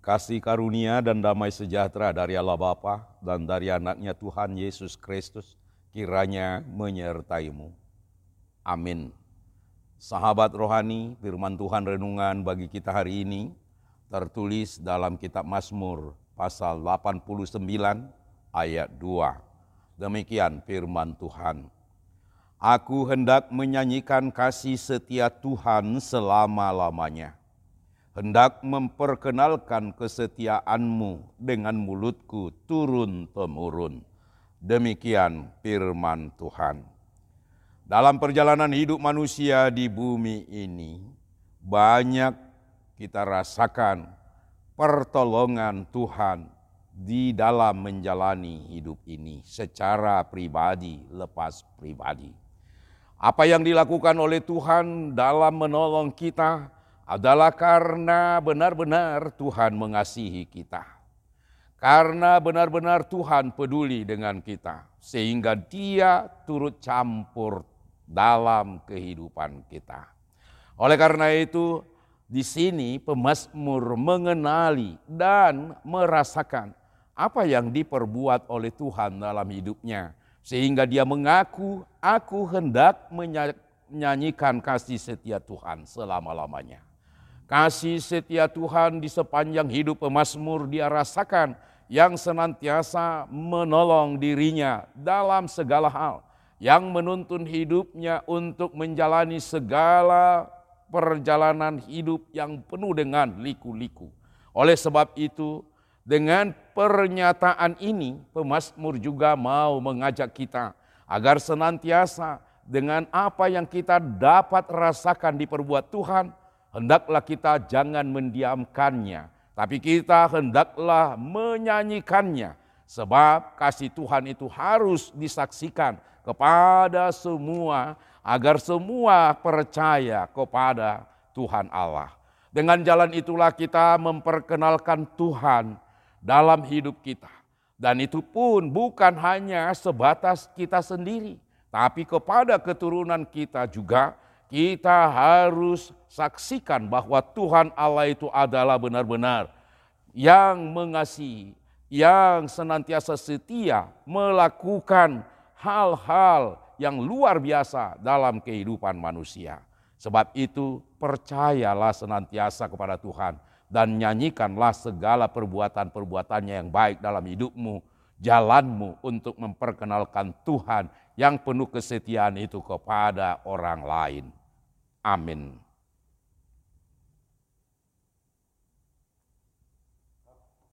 Kasih karunia dan damai sejahtera dari Allah Bapa dan dari anaknya Tuhan Yesus Kristus kiranya menyertaimu. Amin. Sahabat rohani, firman Tuhan renungan bagi kita hari ini tertulis dalam kitab Mazmur pasal 89 ayat 2. Demikian firman Tuhan. Aku hendak menyanyikan kasih setia Tuhan selama-lamanya hendak memperkenalkan kesetiaanmu dengan mulutku turun-temurun. Demikian firman Tuhan. Dalam perjalanan hidup manusia di bumi ini, banyak kita rasakan pertolongan Tuhan di dalam menjalani hidup ini secara pribadi, lepas pribadi. Apa yang dilakukan oleh Tuhan dalam menolong kita, adalah karena benar-benar Tuhan mengasihi kita. Karena benar-benar Tuhan peduli dengan kita, sehingga Dia turut campur dalam kehidupan kita. Oleh karena itu, di sini pemazmur mengenali dan merasakan apa yang diperbuat oleh Tuhan dalam hidupnya, sehingga dia mengaku, "Aku hendak menyanyikan kasih setia Tuhan selama-lamanya." Kasih setia Tuhan di sepanjang hidup pemazmur dia rasakan yang senantiasa menolong dirinya dalam segala hal. Yang menuntun hidupnya untuk menjalani segala perjalanan hidup yang penuh dengan liku-liku. Oleh sebab itu, dengan pernyataan ini, pemazmur juga mau mengajak kita agar senantiasa dengan apa yang kita dapat rasakan diperbuat Tuhan, hendaklah kita jangan mendiamkannya, tapi kita hendaklah menyanyikannya. Sebab kasih Tuhan itu harus disaksikan kepada semua agar semua percaya kepada Tuhan Allah. Dengan jalan itulah kita memperkenalkan Tuhan dalam hidup kita. Dan itu pun bukan hanya sebatas kita sendiri, tapi kepada keturunan kita juga kita harus saksikan bahwa Tuhan Allah itu adalah benar-benar yang mengasihi, yang senantiasa setia melakukan hal-hal yang luar biasa dalam kehidupan manusia. Sebab itu percayalah senantiasa kepada Tuhan dan nyanyikanlah segala perbuatan-perbuatannya yang baik dalam hidupmu, jalanmu untuk memperkenalkan Tuhan yang penuh kesetiaan itu kepada orang lain. Amin.